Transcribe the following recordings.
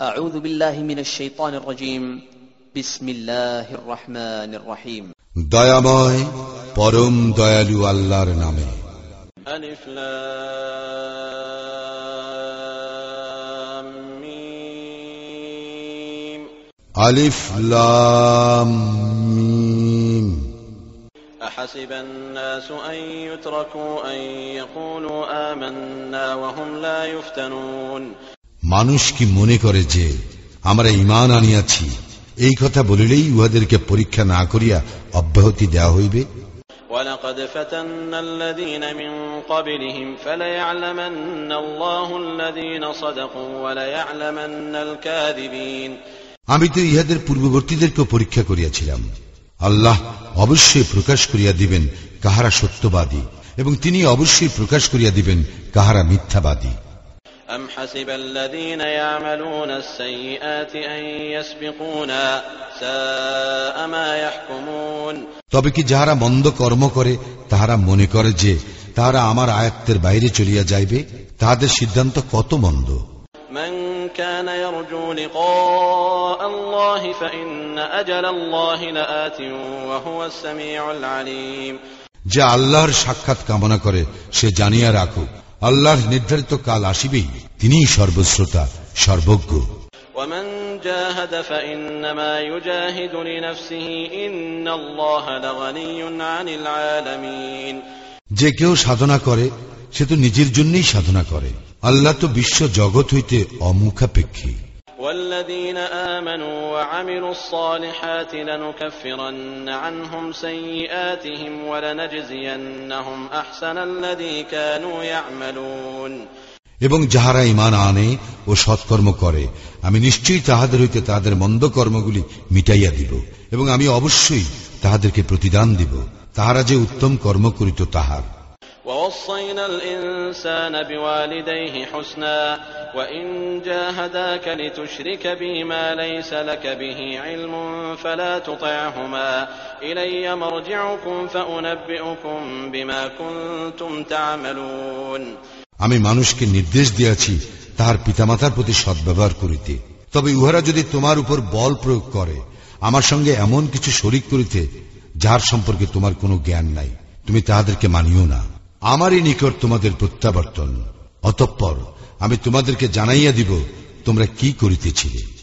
أعوذ بالله من الشيطان الرجيم بسم الله الرحمن الرحيم দয়াময় পরম দয়ালু আল্লাহর নামে ألف لام ميم আলিফ লাম মিম أحسب الناس أن يتركوا أن يقولوا آمنا وهم لا يفتنون মানুষ কি মনে করে যে আমরা ইমান আনিয়াছি এই কথা বলিলেই উহাদেরকে পরীক্ষা না করিয়া অব্যাহতি দেওয়া হইবে ولقد فتنا الذين من قبلهم فليعلمن الله الذين صدقوا وليعلمن الكاذبين আমি তো ইহাদের পূর্ববর্তীদেরকেও পরীক্ষা করিয়াছিলাম আল্লাহ অবশ্যই প্রকাশ করিয়া দিবেন কাহারা সত্যবাদী এবং তিনি অবশ্যই প্রকাশ করিয়া দিবেন কাহারা মিথ্যাবাদী أم حسب الذين يعملون السيئات أن يسبقونا ساء ما يحكمون তবে কি যাহারা মন্দ কর্ম করে তাহারা মনে করে যে তাহারা আমার আয়ত্তের বাইরে চলিয়া যাইবে তাহাদের সিদ্ধান্ত কত মন্দ من كان يرجو لقاء الله فإن أجل الله لآت وهو السميع العليم যে আল্লাহর সাক্ষাৎ কামনা করে সে জানিয়া রাখুক আল্লাহর নির্ধারিত কাল আসিবেই। তিনি সর্বশ্রোতা সর্বজ্ঞ। যে কেউ সাধনা করে সে তো নিজের জন্যই সাধনা করে। আল্লাহ তো বিশ্ব জগৎ হইতে অমুখাপেক্ষী। والذين آمنوا وعملوا الصالحات لنكفرن عنهم سيئاتهم ولنجزينهم أحسن الذي كانوا يعملون এবং যাহারা ইমান আনে ও সৎকর্ম করে আমি নিশ্চয়ই তাহাদের হইতে তাহাদের মন্দ কর্মগুলি মিটাইয়া দিব এবং আমি অবশ্যই তাহাদেরকে প্রতিদান দিব তাহারা যে উত্তম কর্ম করিত তাহার ووصينا الإنسان بوالديه حسنا وإن جاهداك لتشرك بي ما ليس لك به علم فلا تطعهما إلي مرجعكم فأنبئكم بما كنتم تعملون আমি মানুষকে নির্দেশ দিয়াছি তাহার পিতামাতার প্রতি সদ্ব্যবহার করিতে তবে উহারা যদি তোমার উপর বল প্রয়োগ করে আমার সঙ্গে এমন কিছু শরিক করিতে যার সম্পর্কে তোমার কোনো জ্ঞান নাই তুমি তাহাদেরকে মানিও না আমারই নিকট তোমাদের প্রত্যাবর্তন। অতঃপর আমি তোমাদেরকে জানাইয়া দিব তোমরা কি করিতেছিলে।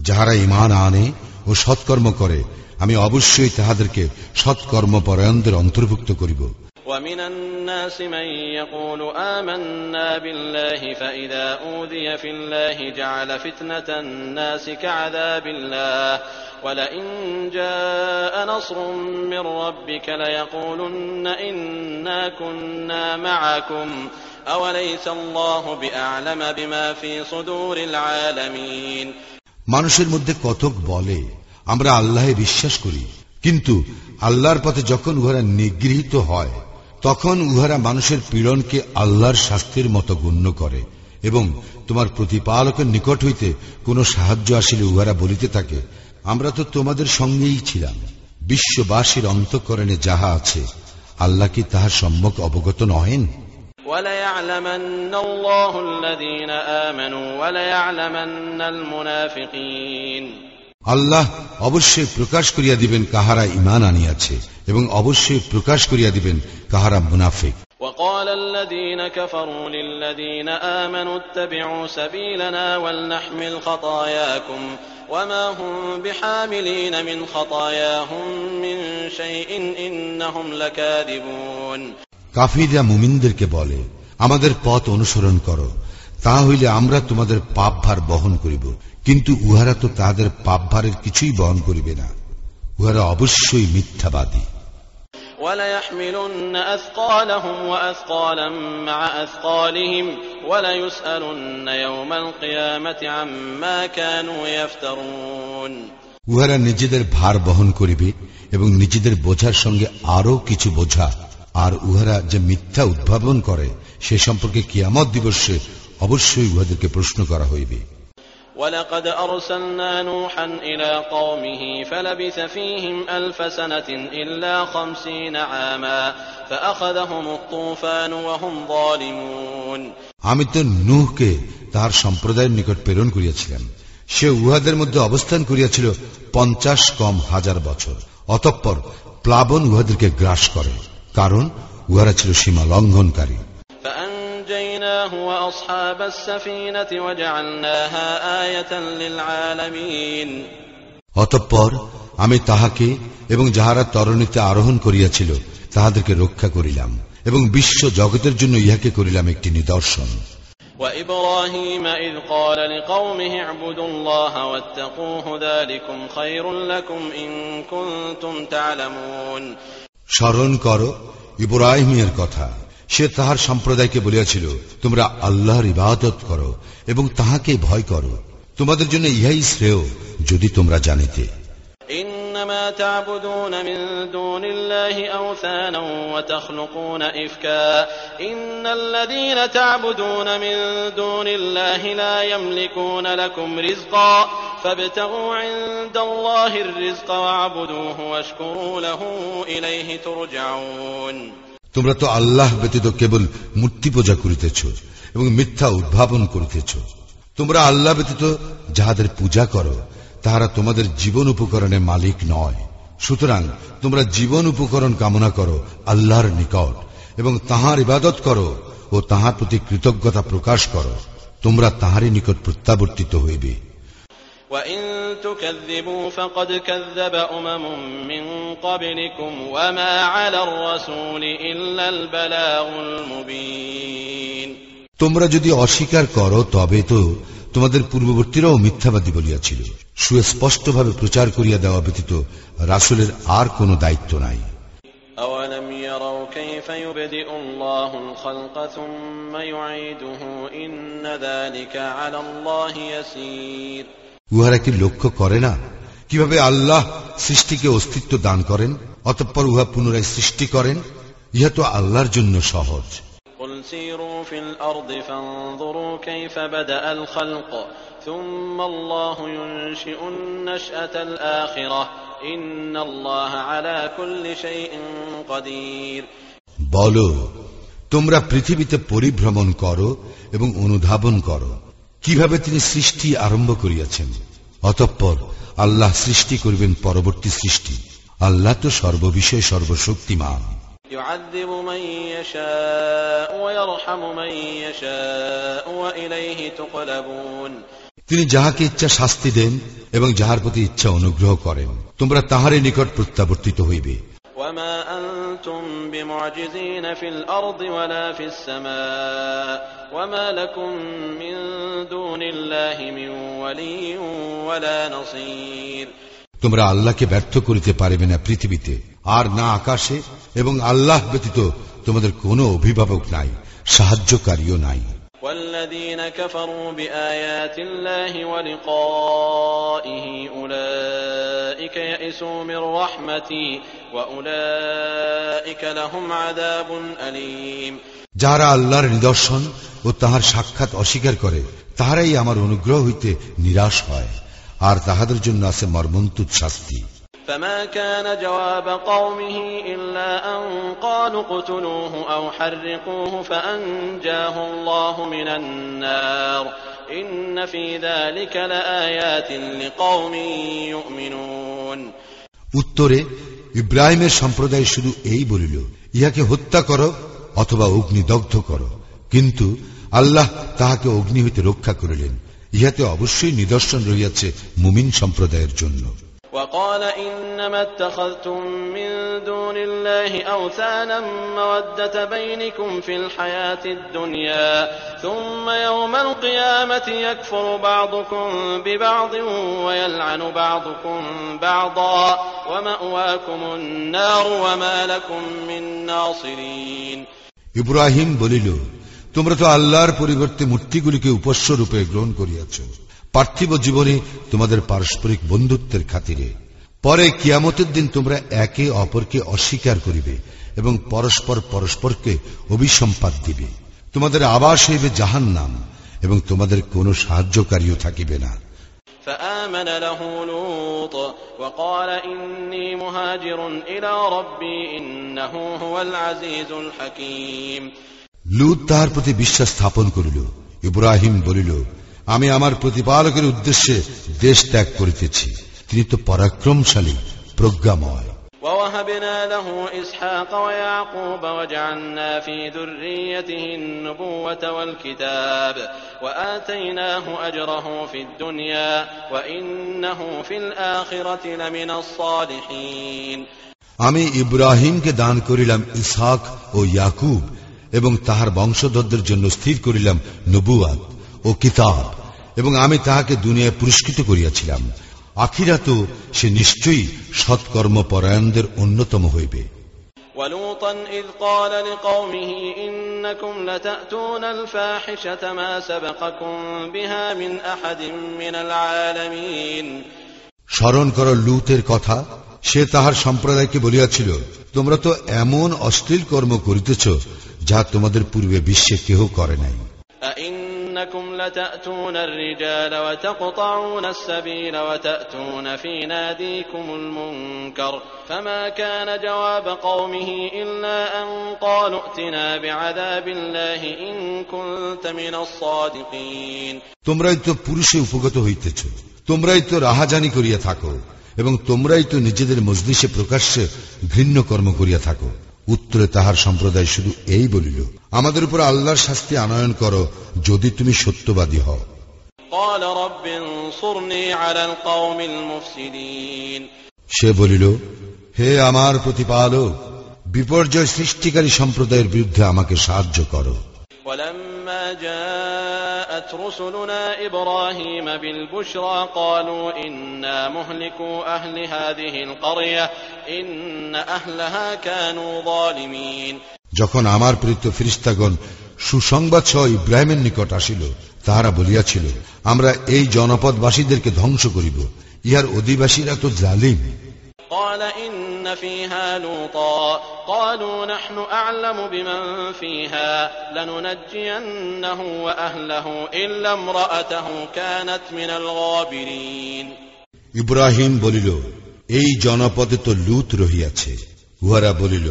যাহারা ইমান আনে ও সৎকর্ম করে আমি অবশ্যই তাহাদেরকে সৎকর্ম পরায়ণদের অন্তর্ভুক্ত করিব। ومن الناس من يقول آمنا بالله فإذا أوذي في الله جعل فتنة الناس كعذاب الله ولئن جاء نصر من ربك ليقولن إنا كنا معكم أوليس الله بأعلم بما في صدور العالمين মানুষের মধ্যে কতক বলে আমরা আল্লাহে বিশ্বাস করি কিন্তু আল্লাহর পথে যখন উহারা নিগৃহীত হয় তখন উহারা মানুষের পীড়নকে আল্লাহর শাস্তির মতো গণ্য করে এবং তোমার প্রতিপালকের নিকট হইতে কোনো সাহায্য আসিলে উহারা বলিতে থাকে আমরা তো তোমাদের সঙ্গেই ছিলাম বিশ্ববাসীর অন্তঃকরণে যাহা আছে আল্লাহ কি তাহার সম্যক অবগত নহেন وليعلمن الله الذين آمنوا وليعلمن المنافقين আল্লাহ অবশ্যই প্রকাশ করিয়া দিবেন কাহারা ইমান আনিয়াছে এবং অবশ্যই প্রকাশ করিয়া দিবেন কাহারা মুনাফিক وقال الذين كفروا للذين آمنوا اتبعوا سبيلنا ولنحمل خطاياكم وما هم بحاملين من خطاياهم من شيء إنهم لكاذبون কাফিররা মুমিনদেরকে বলে আমাদের পথ অনুসরণ করো তা হইলে আমরা তোমাদের পাপ ভার বহন করিব কিন্তু উহারা তো তাহাদের পাপ ভারের কিছুই বহন করিবে না উহারা অবশ্যই মিথ্যাবাদী وليحملن أثقالهم وأثقالا مع أثقالهم وليسألن يوم القيامة عما كانوا يفترون উহারা নিজেদের ভার বহন করিবে এবং নিজেদের বোঝার সঙ্গে আরো কিছু বোঝা আর উহারা যে মিথ্যা উদ্ভাবন করে সে সম্পর্কে কিয়ামত দিবসে অবশ্যই উহাদেরকে প্রশ্ন করা হইবে ولقد أرسلنا نوحا إلى قومه فلبث فيهم ألف سنة إلا خمسين عاما فأخذهم الطوفان وهم ظالمون আমি তো নুহকে তাহার সম্প্রদায়ের নিকট প্রেরণ করিয়াছিলাম সে উহাদের মধ্যে অবস্থান করিয়াছিল পঞ্চাশ কম হাজার বছর অতঃপর প্লাবন উহাদেরকে গ্রাস করে কারণ উহারা ছিল সীমা লঙ্ঘনকারী فأنجيناه وأصحاب السفينة وجعلناها آية للعالمين অতঃপর আমি তাহাকে এবং যাহারা তরণীতে আরোহণ করিয়াছিল তাহাদেরকে রক্ষা করিলাম এবং বিশ্ব জগতের জন্য ইহাকে করিলাম একটি নিদর্শন وإبراهيم إذ قال لقومه اعبدوا الله واتقوه ذلكم خير لكم إن كنتم تعلمون স্মরণ কর ইব্রাহিমের কথা সে তাহার সম্প্রদায়কে বলিয়াছিল, তোমরা আল্লাহর ইবাদত করো এবং তাহাকে ভয় করো। তোমাদের জন্য ইহাই শ্রেয় যদি তোমরা জানিতে। তোমরা তোমরা তো আল্লাহ ব্যতীত কেবল মূর্তি পূজা করিতেছ এবং মিথ্যা উদ্ভাবন করিতেছ। তোমরা আল্লাহ ব্যতীত যাহাদের পূজা করো, তাহারা তোমাদের জীবন উপকরণে মালিক নয়। সুতরাং তোমরা জীবন উপকরণ কামনা করো আল্লাহর নিকট এবং তাহার ইবাদত করো ও তাহার প্রতি কৃতজ্ঞতা প্রকাশ করো। তোমরা তাহারই নিকট প্রত্যাবর্তিত হইবে। وإن تكذبوا فقد كذب أمم من قبلكم وما على الرسول إلا البلاغ المبين তোমরা যদি অস্বীকার করো তবে তো তোমাদের পূর্ববর্তীরাও মিথ্যাবাদী বলিয়াছিল সুস্পষ্টভাবে প্রচার করিয়া দেওয়া ব্যতীত রাসুলের আর কোনো দায়িত্ব নাই أولم يروا كيف يبدئ الله الخلق ثم يعيده إن ذلك على الله يسير উহারা কি লক্ষ্য করে না? কীভাবে আল্লাহ সৃষ্টিকে অস্তিত্ব দান করেন অতঃপর উহা পুনরায় সৃষ্টি করেন? ইহা তো আল্লাহর জন্য সহজ। বল তোমরা পৃথিবীতে পরিভ্রমণ করো এবং অনুধাবন করো। কীভাবে তিনি সৃষ্টি আরম্ভ করিয়াছেন? অতঃপর আল্লাহ সৃষ্টি করবেন পরবর্তী সৃষ্টি। আল্লাহ তো সর্ববিষয়ে সর্বশক্তিমান। তিনি যাহাকে ইচ্ছা শাস্তি দেন এবং যাহার প্রতি ইচ্ছা অনুগ্রহ করেন তোমরা তাহারই নিকট প্রত্যাবর্তিত হইবে। وما أنتم بمعجزين في الأرض ولا في السماء وما لكم من دون الله من ولي ولا نصير তোমরা আল্লাহকে ব্যর্থ করিতে পারিবে না পৃথিবীতে আর না আকাশে এবং আল্লাহ ব্যতীত তোমাদের কোনো অভিভাবক নাই সাহায্যকারীও নাই والذين كفروا بآيات الله ولقائه أولئك يئسوا من رحمتي وأولئك لهم عذاب أليم যাহারা আল্লাহর নিদর্শন ও তাহার সাক্ষাৎ অস্বীকার করে তাহারাই আমার অনুগ্রহ হইতে নিরাশ হয় আর তাহাদের জন্য আছে মর্মন্তুদ শাস্তি فما كان جواب قومه إلا أن قالوا اقتلوه أو حرقوه فأنجاه الله من النار إن في ذلك لآيات لقوم يؤمنون উত্তরে ইব্রাহিমের সম্প্রদায় শুধু এই বলিল ইহাকে হত্যা করো অথবা অগ্নিদগ্ধ করো কিন্তু আল্লাহ তাহাকে অগ্নি হইতে রক্ষা করিলেন ইহাতে অবশ্যই নিদর্শন রহিয়াছে মুমিন সম্প্রদায়ের জন্য وقال إنما اتخذتم من دون الله أوثانا مودة بينكم في الحياة الدنيا ثم يوم القيامة يكفر بعضكم ببعض ويلعن بعضكم بعضا ومأواكم النار وما لكم من ناصرين ইব্রাহিম বলিল তোমরা তো আল্লাহর পরিবর্তে মূর্তিগুলিকে উপস্য রূপে গ্রহণ করিয়াছ পার্থিব জীবনে তোমাদের পারস্পরিক বন্ধুত্বের খাতিরে পরে কিয়ামতের দিন তোমরা একে অপরকে অস্বীকার করিবে এবং পরস্পর পরস্পরকে অভিসম্পাদ দিবে তোমাদের আবাস হইবে জাহান নাম এবং তোমাদের কোনো সাহায্যকারীও থাকিবে না فآمن له لوط وقال إني مهاجر إلى ربي إنه هو العزيز الحكيم লুত তাহার প্রতি বিশ্বাস স্থাপন করিল ইব্রাহিম বলিল আমি আমার প্রতিপালকের উদ্দেশ্যে দেশ ত্যাগ করিতেছি তিনি তো পরাক্রমশালী প্রজ্ঞাময় ووهبنا له إسحاق ويعقوب وجعلنا في ذريته النبوة والكتاب وآتيناه أجره في الدنيا وإنه في الآخرة لمن الصالحين আমি ইব্রাহিমকে দান করিলাম ইসহাক ও ইয়াকুব এবং তাহার বংশধরদের জন্য স্থির করিলাম নবুয়াত ও কিতাব এবং আমি তাহাকে দুনিয়ায় পুরস্কৃত করিয়াছিলাম আখিরাত সে নিশ্চয়ই সৎকর্ম পরায়ণদের অন্যতম হইবে ولوطا إذ قال لقومه إنكم لتأتون الفاحشة ما سبقكم بها من أحد من العالمين স্মরণ কর লুতের কথা সে তাহার সম্প্রদায়কে বলিয়াছিল তোমরা তো এমন অশ্লীল কর্ম করিতেছ যা তোমাদের পূর্বে বিশ্বে কেহ করে নাই أئنكم لتأتون الرجال وتقطعون السبيل وتأتون في ناديكم المنكر فما كان جواب قومه إلا أن قالوا ائتنا بعذاب الله إن كنت من الصادقين তোমরাই তো পুরুষে উপগত হইতেছ তোমরাই তো রাহাজানি করিয়া থাকো এবং তোমরাই তো নিজেদের মজলিসে প্রকাশ্যে ঘৃণ্য কর্ম করিয়া থাকো উত্তরে তাহার সম্প্রদায় শুধু এই বলিল আমাদের উপর আল্লাহর শাস্তি আনয়ন করো যদি তুমি সত্যবাদী হও قال رب انصرني على القوم المفسدين সে বলিল হে আমার প্রতিপালক বিপর্যয় সৃষ্টিকারী সম্প্রদায়ের বিরুদ্ধে আমাকে সাহায্য করো ولما جاءت رسلنا إبراهيم بالبشرى قالوا إنا مهلكو أهل هذه القرية إن أهلها كانوا ظالمين যখন আমার প্রেরিত ফিরিস্তাগণ সুসংবাদ সহ ইব্রাহিমের নিকট আসিল তাহারা বলিয়াছিল আমরা এই জনপদবাসীদেরকে ধ্বংস করিব ইহার অধিবাসীরা তো জালিম قال إن فيها لوطا قالوا نحن أعلم بمن فيها لننجينه وأهله إلا امرأته كانت من الغابرين ইব্রাহিম বলিল এই জনপদে তো লুত রহিয়াছে উহারা বলিল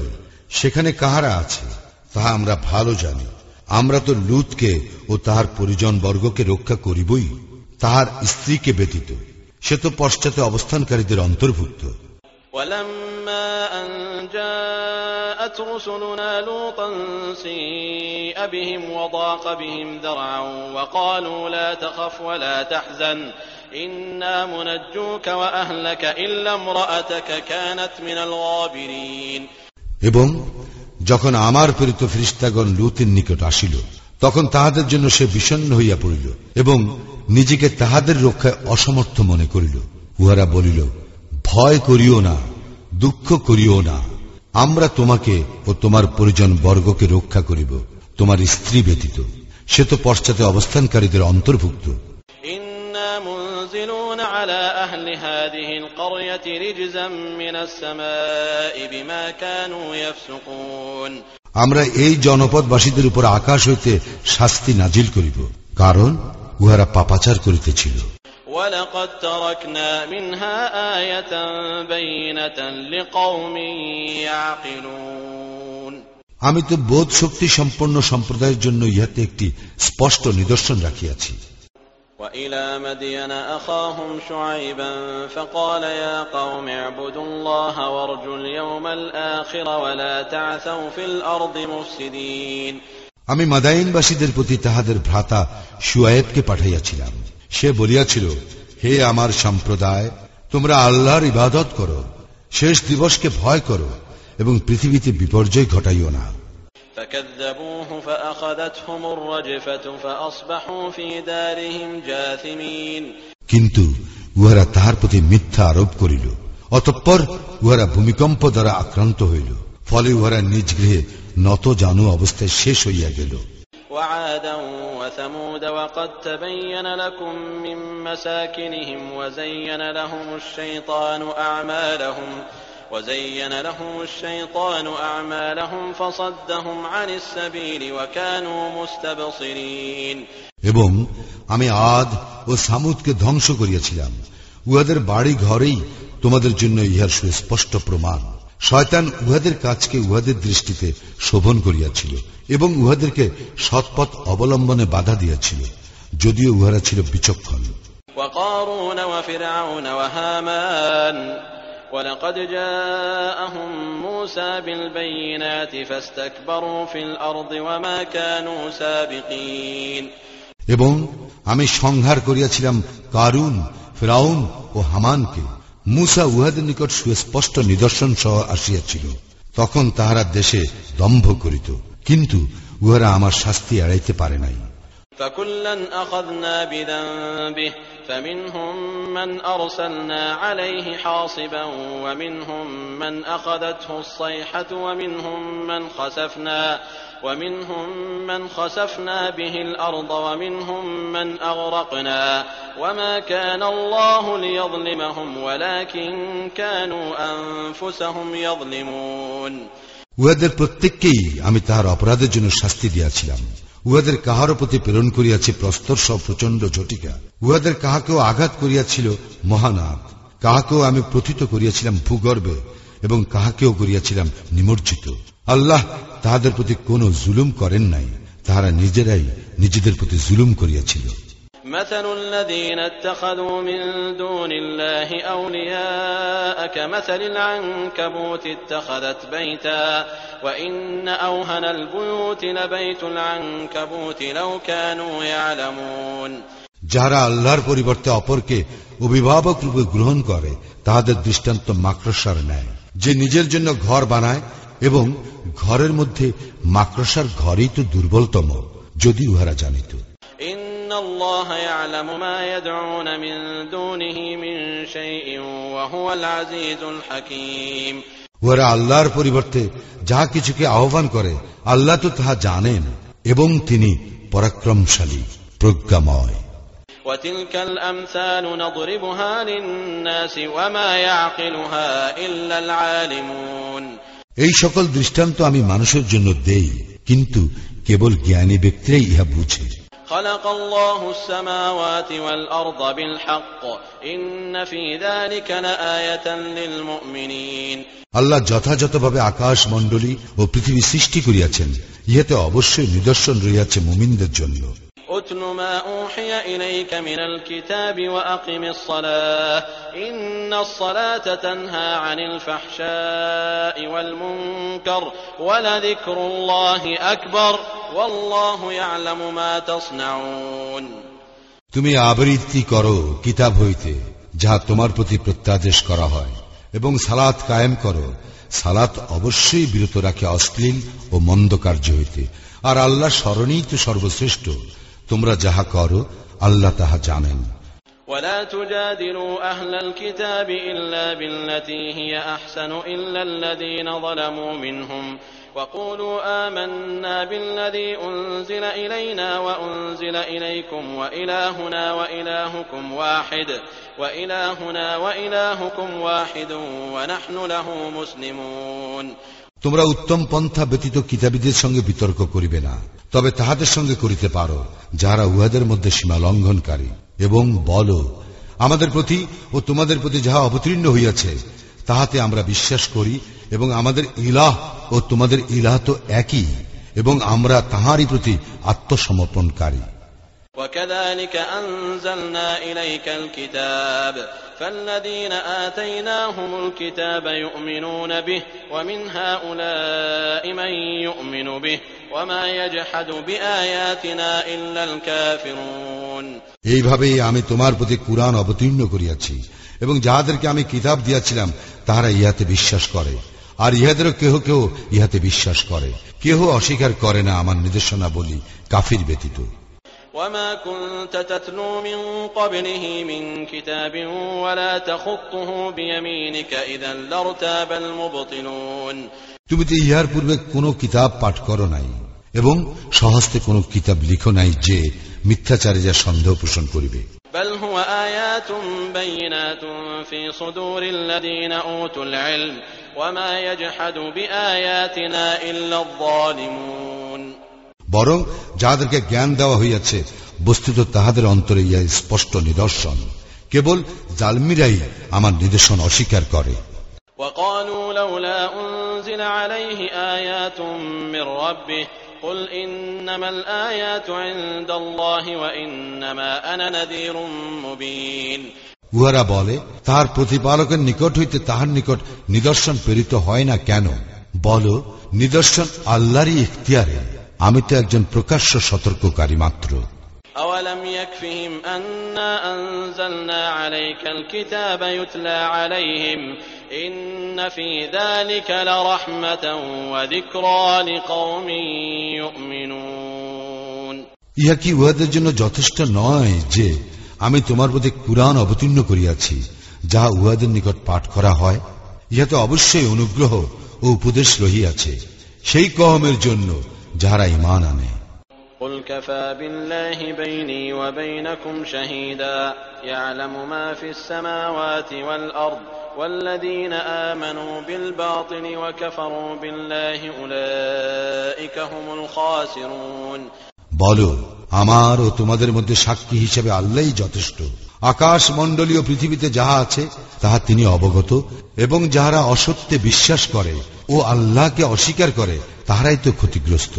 সেখানে কাহারা আছে তাহা আমরা ভালো জানি আমরা তো লুতকে ও তাহার পরিজন বর্গকে রক্ষা করিবই তাহার স্ত্রীকে ব্যতীত সে তো পশ্চাতে অবস্থানকারীদের অন্তর্ভুক্ত ولما أن جاءت رسلنا لوطا سيء بهم وضاق بهم ذرعا وقالوا لا تخف ولا تحزن إنا منجوك وأهلك إلا امرأتك كانت من الغابرين এবং যখন আমার প্রেরিত ফিরিস্তাগণ লুতের নিকট আসিল তখন তাহাদের জন্য সে বিষণ্ণ হইয়া পড়িল এবং নিজেকে তাহাদের রক্ষায় অসমর্থ মনে করিল উহারা বলিল ভয় করিও না দুঃখ করিও না। আমরা তোমাকে ও তোমার পরিজন বর্গকে রক্ষা করিব তোমার স্ত্রী ব্যতীত। সে তো পশ্চাতে অবস্থানকারীদের অন্তর্ভুক্ত। আমরা এই জনপদবাসীদের উপর আকাশ হইতে শাস্তি নাজিল করিব কারণ উহারা পাপাচার করিতেছিল। ولقد تركنا منها آية بينة لقوم يعقلون আমি তো বোধ শক্তি সম্পন্ন সম্প্রদায়ের জন্য ইহাতে একটি স্পষ্ট নিদর্শন রাখিয়াছি وإلى مدين أخاهم شعيبا فقال يا قوم اعبدوا الله وارجوا اليوم الآخر ولا تعثوا في الأرض مفسدين আমি মাদাইনবাসীদের প্রতি তাহাদের ভ্রাতা সুয়েবকে পাঠাইয়াছিলাম সে বলিয়াছিল হে আমার সম্প্রদায় তোমরা আল্লাহর ইবাদত করো শেষ দিবসকে ভয় করো এবং পৃথিবীতে বিপর্যয় ঘটাইও না। কিন্তু উহারা তাহার প্রতি মিথ্যা আরোপ করিল অতঃপর উহারা ভূমিকম্প দ্বারা আক্রান্ত হইল ফলে উহারা নিজ গৃহে নত জানু অবস্থায় শেষ হইয়া গেল। وعادا وثمود وقد تبين لكم من مساكنهم وزين لهم الشيطان أعمالهم وزين لهم الشيطان أعمالهم فصدهم عن السبيل وكانوا مستبصرين এবং আমি আদ ও সামুদকে ধ্বংস করিয়াছিলাম উহাদের বাড়ি ঘরেই তোমাদের জন্য ইহার সুস্পষ্ট প্রমাণ শয়তান উহাদের কাজকে উহাদের দৃষ্টিতে শোভন করিয়াছিল এবং উহাদেরকে সৎপথ অবলম্বনে বাধা দিয়াছিল যদিও উহারা ছিল বিচক্ষণ وقارون وفرعون وهامان ولقد جاءهم موسى بالبينات فاستكبروا في الأرض وما كانوا سابقين এবং আমি সংহার করিয়াছিলাম কারুন ফেরাউন ও হামানকে মুসা উহাদের নিকট সুস্পষ্ট নিদর্শন সহ আসিয়াছিল তখন তাহারা দেশে দম্ভ করিত কিন্তু উহারা আমার শাস্তি এড়াইতে পারে নাই فكلا أخذنا بذنبه فمنهم من أرسلنا عليه حاصبا ومنهم من أخذته الصيحة ومنهم من خسفنا ومنهم من خسفنا به الأرض ومنهم من أغرقنا وما كان الله ليظلمهم ولكن كانوا أنفسهم يظلمون উহাদের প্রত্যেককেই আমি তাহার অপরাধের জন্য শাস্তি দিয়াছিলাম উহাদের কাহারও প্রতি প্রেরণ করিয়াছে প্রস্তর সব প্রচন্ড ঝটিকা উহাদের কাহাকেও আঘাত করিয়াছিল মহানাথ কাহাকেও আমি প্রথিত করিয়াছিলাম ভূগর্ভে এবং কাহাকেও করিয়াছিলাম নিমজ্জিত আল্লাহ তাহাদের প্রতি কোনো জুলুম করেন নাই তাহারা নিজেরাই নিজেদের প্রতি জুলুম করিয়াছিল مثل الذين اتخذوا من دون الله أولياء كمثل العنكبوت اتخذت بيتا وإن أوهن البيوت لبيت العنكبوت لو كانوا يعلمون যাহারা আল্লাহর পরিবর্তে অপরকে অভিভাবক রূপে গ্রহণ করে তাহাদের দৃষ্টান্ত মাকড়সার নেয় যে নিজের জন্য ঘর বানায় এবং ঘরের মধ্যে মাকড়সার ঘরেই তো দুর্বলতম যদি উহারা জানিত إن الله يعلم ما يدعون من دونه من شيء وهو العزيز الحكيم উহারা আল্লাহর পরিবর্তে যাহা কিছুকে আহ্বান করে আল্লাহ তো তাহা জানেন এবং তিনি পরাক্রমশালী প্রজ্ঞাময় وتلك الأمثال نضربها للناس وما يعقلها إلا العالمون এই সকল দৃষ্টান্ত আমি মানুষের জন্য দেই কিন্তু কেবল জ্ঞানী ব্যক্তিরাই ইহা বুঝে خلق الله السماوات والأرض بالحق إن في ذلك لآية للمؤمنين আল্লাহ যথাযথভাবে আকাশ মণ্ডলী ও পৃথিবী সৃষ্টি করিয়াছেন ইহাতে অবশ্যই নিদর্শন রইয়াছে মুমিনদের জন্য اتل ما أوحي إليك من الكتاب وأقم الصلاة إن الصلاة تنهى عن الفحشاء والمنكر ولذكر الله أكبر والله يعلم ما تصنعون তুমি আবৃত্তি করো কিতাব হইতে যাহা তোমার প্রতি প্রত্যাদেশ করা হয় এবং সালাত কায়েম করো সালাত অবশ্যই বিরত রাখে অশ্লীল ও মন্দ কার্য হইতে আর আল্লাহ স্মরণেই তো সর্বশ্রেষ্ঠ তোমরা যাহা করো আল্লাহ তাহা জানেন ولا تجادلوا أهل الكتاب إلا بالتي هي أحسن إلا الذين ظلموا منهم وقولوا آمنا بالذي أنزل إلينا وأنزل إليكم وإلهنا وإلهكم واحد وإلهنا وإلهكم واحد ونحن له مسلمون তোমরা উত্তম পন্থা ব্যতীত কিতাবীদের সঙ্গে বিতর্ক করিবে না তবে তাহাদের সঙ্গে করিতে পারো যাহারা উহাদের মধ্যে সীমা লঙ্ঘনকারী এবং বল আমাদের প্রতি ও তোমাদের প্রতি যাহা অবতীর্ণ হইয়াছে তাহাতে আমরা বিশ্বাস করি এবং আমাদের ইলাহ ও তোমাদের ইলাহ তো একই এবং আমরা তাহারই প্রতি আত্মসমর্পণকারী وكذلك أنزلنا إليك الكتاب فالذين آتيناهم الكتاب يؤمنون به ومن هؤلاء من يؤمن به وما يجحد بآياتنا إلا الكافرون এইভাবেই আমি তোমার প্রতি কুরআন অবতীর্ণ করিয়াছি এবং যাহাদেরকে আমি কিতাব দিয়াছিলাম তাহারা ইহাতে বিশ্বাস করে আর ইহাদেরও কেহ কেহ ইহাতে বিশ্বাস করে কেহ অস্বীকার করে না আমার নির্দেশনা বলি কাফির ব্যতীত وما كنت تتلو من قبله من كتاب ولا تخطه بيمينك إذا لارتاب المبطلون তুমি তো ইহার পূর্বে কোনো কিতাব পাঠ করো নাই এবং সহস্তে কোনো কিতাব লিখো নাই যে মিথ্যাচারে যা সন্দেহ পোষণ করিবে بل هو آيات آيات بينات في বরং যাহাদেরকে জ্ঞান দেওয়া হইয়াছে বস্তুত তাহাদের অন্তরে ইয়া স্পষ্ট নিদর্শন কেবল জালমিরাই আমার নিদর্শন অস্বীকার করে وقالوا لولا أنزل عليه آيات من ربه قل إنما الآيات عند الله وإنما أنا نذير مبين উহারা বলে তাহার প্রতিপালকের নিকট হইতে তাহার নিকট নিদর্শন প্রেরিত হয় না কেন বল নিদর্শন আল্লাহরই ইখতিয়ারে আমি তো একজন প্রকাশ্য সতর্ককারী মাত্র أولم يكفهم أنا أنزلنا عليك الكتاب يتلى عليهم إن في ذلك لرحمة وذكرى لقوم يؤمنون ইহা কি উহাদের জন্য যথেষ্ট নয় যে আমি তোমার প্রতি কুরআন অবতীর্ণ করিয়াছি যাহা উহাদের নিকট পাঠ করা হয় ইহাতে অবশ্যই অনুগ্রহ ও উপদেশ রহিয়াছে সেই কহমের জন্য যাহারা ইমান আনে قل كفى بالله بيني وبينكم شهيدا يعلم ما في السماوات والأرض والذين آمنوا بالباطل وكفروا بالله أولئك هم الخاسرون বলো আমার ও তোমাদের মধ্যে সাক্ষী হিসেবে আল্লাহই যথেষ্ট আকাশ মণ্ডলীয় পৃথিবীতে যাহা আছে তাহা তিনি অবগত এবং যাহারা অসত্যে বিশ্বাস করে ও আল্লাহকে অস্বীকার করে তাহারাই তো ক্ষতিগ্রস্ত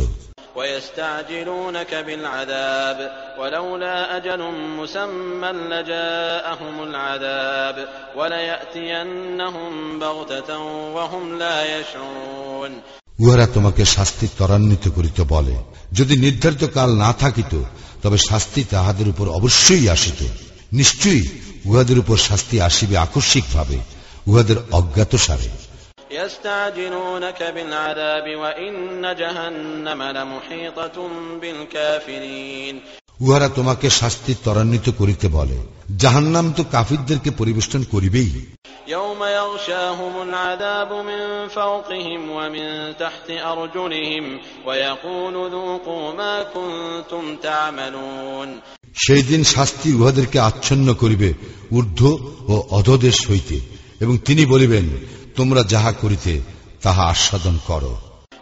ويستعجلونك بالعذاب ولولا أجل مسمى لجاءهم العذاب وليأتينهم بغتة وهم لا يشعرون উহারা তোমাকে শাস্তি ত্বরান্বিত করিতে বলে যদি নির্ধারিত কাল না থাকিত তবে শাস্তি তাহাদের উপর অবশ্যই আসিত নিশ্চয়ই উহাদের উপর শাস্তি আসিবে আকস্মিক ভাবে উহাদের অজ্ঞাত সারে উহারা তোমাকে শাস্তি ত্বরান্বিত করিতে বলে জাহান নাম তো কাফিরদেরকে পরিবেষ্টন করিবেই। يوم يغشاهم العذاب من فوقهم ومن تحت أرجلهم ويقول ذوقوا ما كنتم تعملون সেই দিন শাস্তি উহাদেরকে আচ্ছন্ন করিবে ঊর্ধ্ব ও অধদেশ হইতে এবং তিনি বলিবেন তোমরা যাহা করিতে তাহা আস্বাদন করো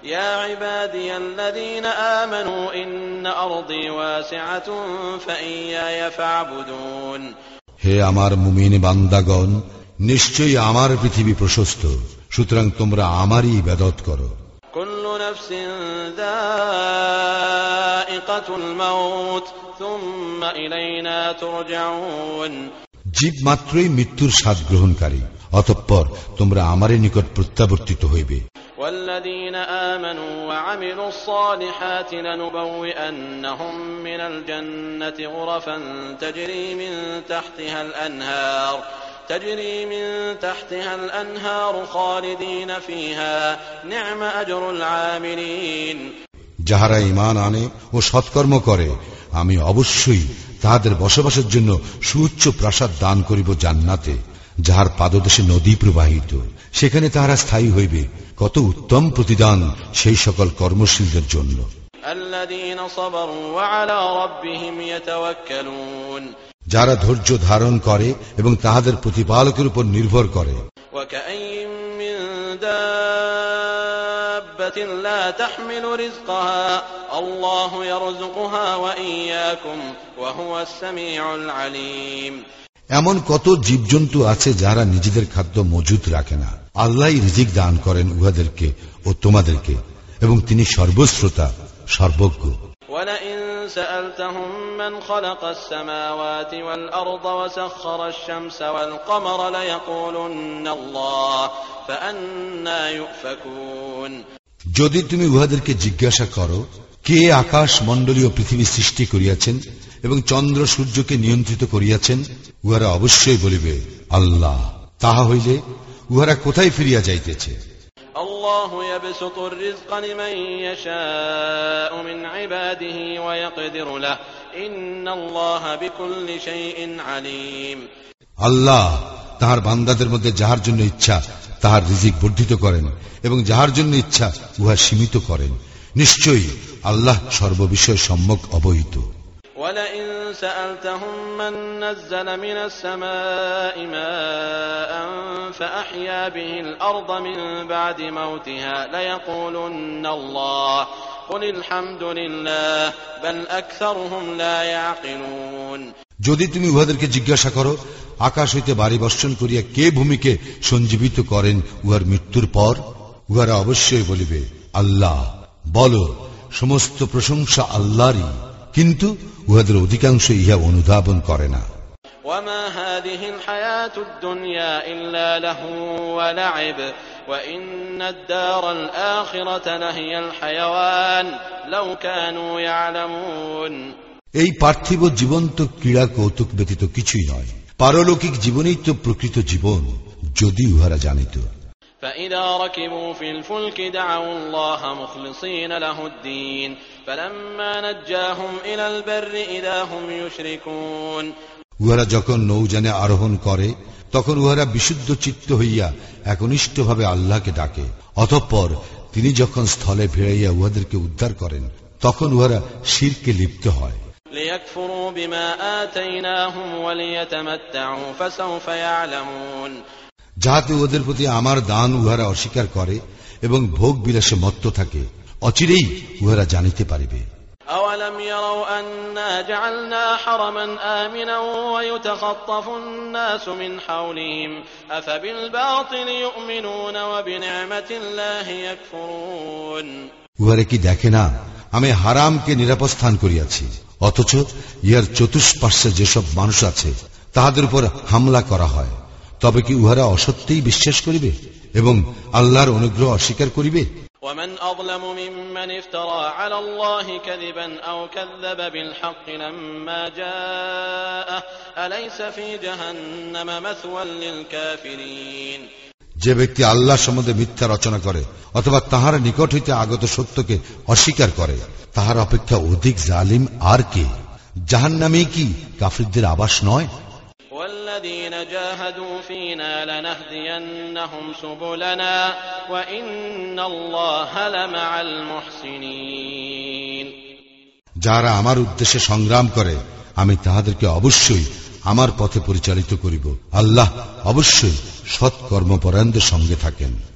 يا عبادي الذين آمنوا إن أرضي واسعة فإياي فاعبدون হে আমার মুমিন বান্দাগণ নিশ্চয়ই আমার পৃথিবী প্রশস্ত সুতরাং তোমরা আমারই ইবাদত করো كل نفس ذائقة الموت ثم إلينا ترجعون জীব মাত্রই মৃত্যুর স্বাদ গ্রহণকারী অতঃপর তোমরা আমারই নিকট প্রত্যাবর্তিত হইবে। যাহারা ইমান আনে ও সৎকর্ম করে আমি অবশ্যই তাহাদের বসবাসের জন্য সুউচ্চ প্রাসাদ দান করিব জান্নাতে যাহার পাদদেশে নদী প্রবাহিত। সেখানে তাহারা স্থায়ী হইবে। কত উত্তম প্রতিদান সেই সকল কর্মশীলদের জন্য। যারা ধৈর্য ধারণ করে এবং তাহাদের প্রতিপালকের উপর নির্ভর করে। دابة لا تحمل رزقها الله يرزقها وإياكم وهو السميع العليم এমন কত জীবজন্তু আছে যারা নিজেদের খাদ্য মজুত রাখে না আল্লাহ রিজিক দান করেন উহাদেরকে ও তোমাদেরকে এবং তিনি সর্বশ্রোতা সর্বজ্ঞ ولئن سألتهم من خلق السماوات والأرض وسخر الشمس والقمر ليقولن الله فأنا يؤفكون যদি তুমি উহাদেরকে জিজ্ঞাসা করো কে আকাশ মণ্ডলীয় পৃথিবী সৃষ্টি করিয়াছেন এবং চন্দ্র সূর্যকে নিয়ন্ত্রিত করিয়াছেন উহারা অবশ্যই বলিবে আল্লাহ তাহা হইলে উহারা কোথায় ফিরিয়া যাইতেছে الله يبسط الرزق لمن يشاء من عباده ويقدر له إن الله بكل شيء عليم আল্লাহ তাহার বান্দাদের মধ্যে যাহার জন্য ইচ্ছা তাহার রিজিক বর্ধিত করেন এবং যাহার জন্য ইচ্ছা উহা সীমিত করেন নিশ্চয়ই আল্লাহ সর্ববিষয় সম্যক অবহিত ولئن سألتهم من نزل من السماء ماء فأحيا به الأرض من بعد موتها ليقولن الله قل الحمد لله بل أكثرهم لا يعقلون যদি তুমি উহাদেরকে জিজ্ঞাসা করো আকাশ হইতে বাড়ি বর্ষণ করিয়া কে ভূমিকে সঞ্জীবিত করেন উহার মৃত্যুর পর উহারা অবশ্যই বলিবে আল্লাহ বলো সমস্ত প্রশংসা আল্লাহরই কিন্তু উহাদের অধিকাংশ ইহা অনুধাবন করে না وما هذه الحياة الدنيا إلا له ولعب وإن الدار الآخرة لهي الحيوان لو كانوا يعلمون এই পার্থিব জীবন্ত ক্রীড়া কৌতুক ব্যতীত কিছুই নয় পারলৌকিক জীবনেই তো প্রকৃত জীবন যদি উহারা জানিত فإذا ركبوا في الفلك دعوا الله مخلصين له الدين فلما نجاهم إلى البر إذا هم يشركون উহারা যখন নৌযানে আরোহণ করে তখন উহারা বিশুদ্ধ চিত্ত হইয়া একনিষ্ঠভাবে আল্লাহকে ডাকে অতঃপর তিনি যখন স্থলে ফিরাইয়া উহাদেরকে উদ্ধার করেন তখন উহারা শিরকে লিপ্ত হয় ليكفروا بما آتيناهم وليتمتعوا فسوف يعلمون যাহাতে ওদের প্রতি আমার দান উহারা অস্বীকার করে এবং ভোগ বিলাসে মত্ত থাকে অচিরেই উহারা জানিতে পারিবে أولم يروا أنا جعلنا حرما آمنا ويتخطف الناس من حولهم أفبالباطل يؤمنون وبنعمة الله يكفرون উহারে কি দেখে না আমি হারামকে নিরাপস্থান করিয়াছি অথচ ইহার চতুষ্পার্শ্বে যেসব মানুষ আছে তাহাদের উপর হামলা করা হয় তবে কি উহারা অসত্যেই বিশ্বাস করিবে এবং আল্লাহর অনুগ্রহ অস্বীকার করিবে ومن أظلم ممن افترى على الله كذبا أو كذب بالحق لما جاءه أليس في جهنم مثوى للكافرين যে ব্যক্তি আল্লাহ সম্বন্ধে মিথ্যা রচনা করে অথবা তাহার নিকট হইতে আগত সত্যকে অস্বীকার করে তাহার অপেক্ষা অধিক জালিম আর কে? জাহান নামে কি কাফিরদের আবাস নয়? যারা আমার উদ্দেশ্যে সংগ্রাম করে আমি তাহাদেরকে অবশ্যই আমার পথে পরিচালিত করিব। আল্লাহ অবশ্যই সৎ কর্মপরায়ণদের সঙ্গে থাকেন।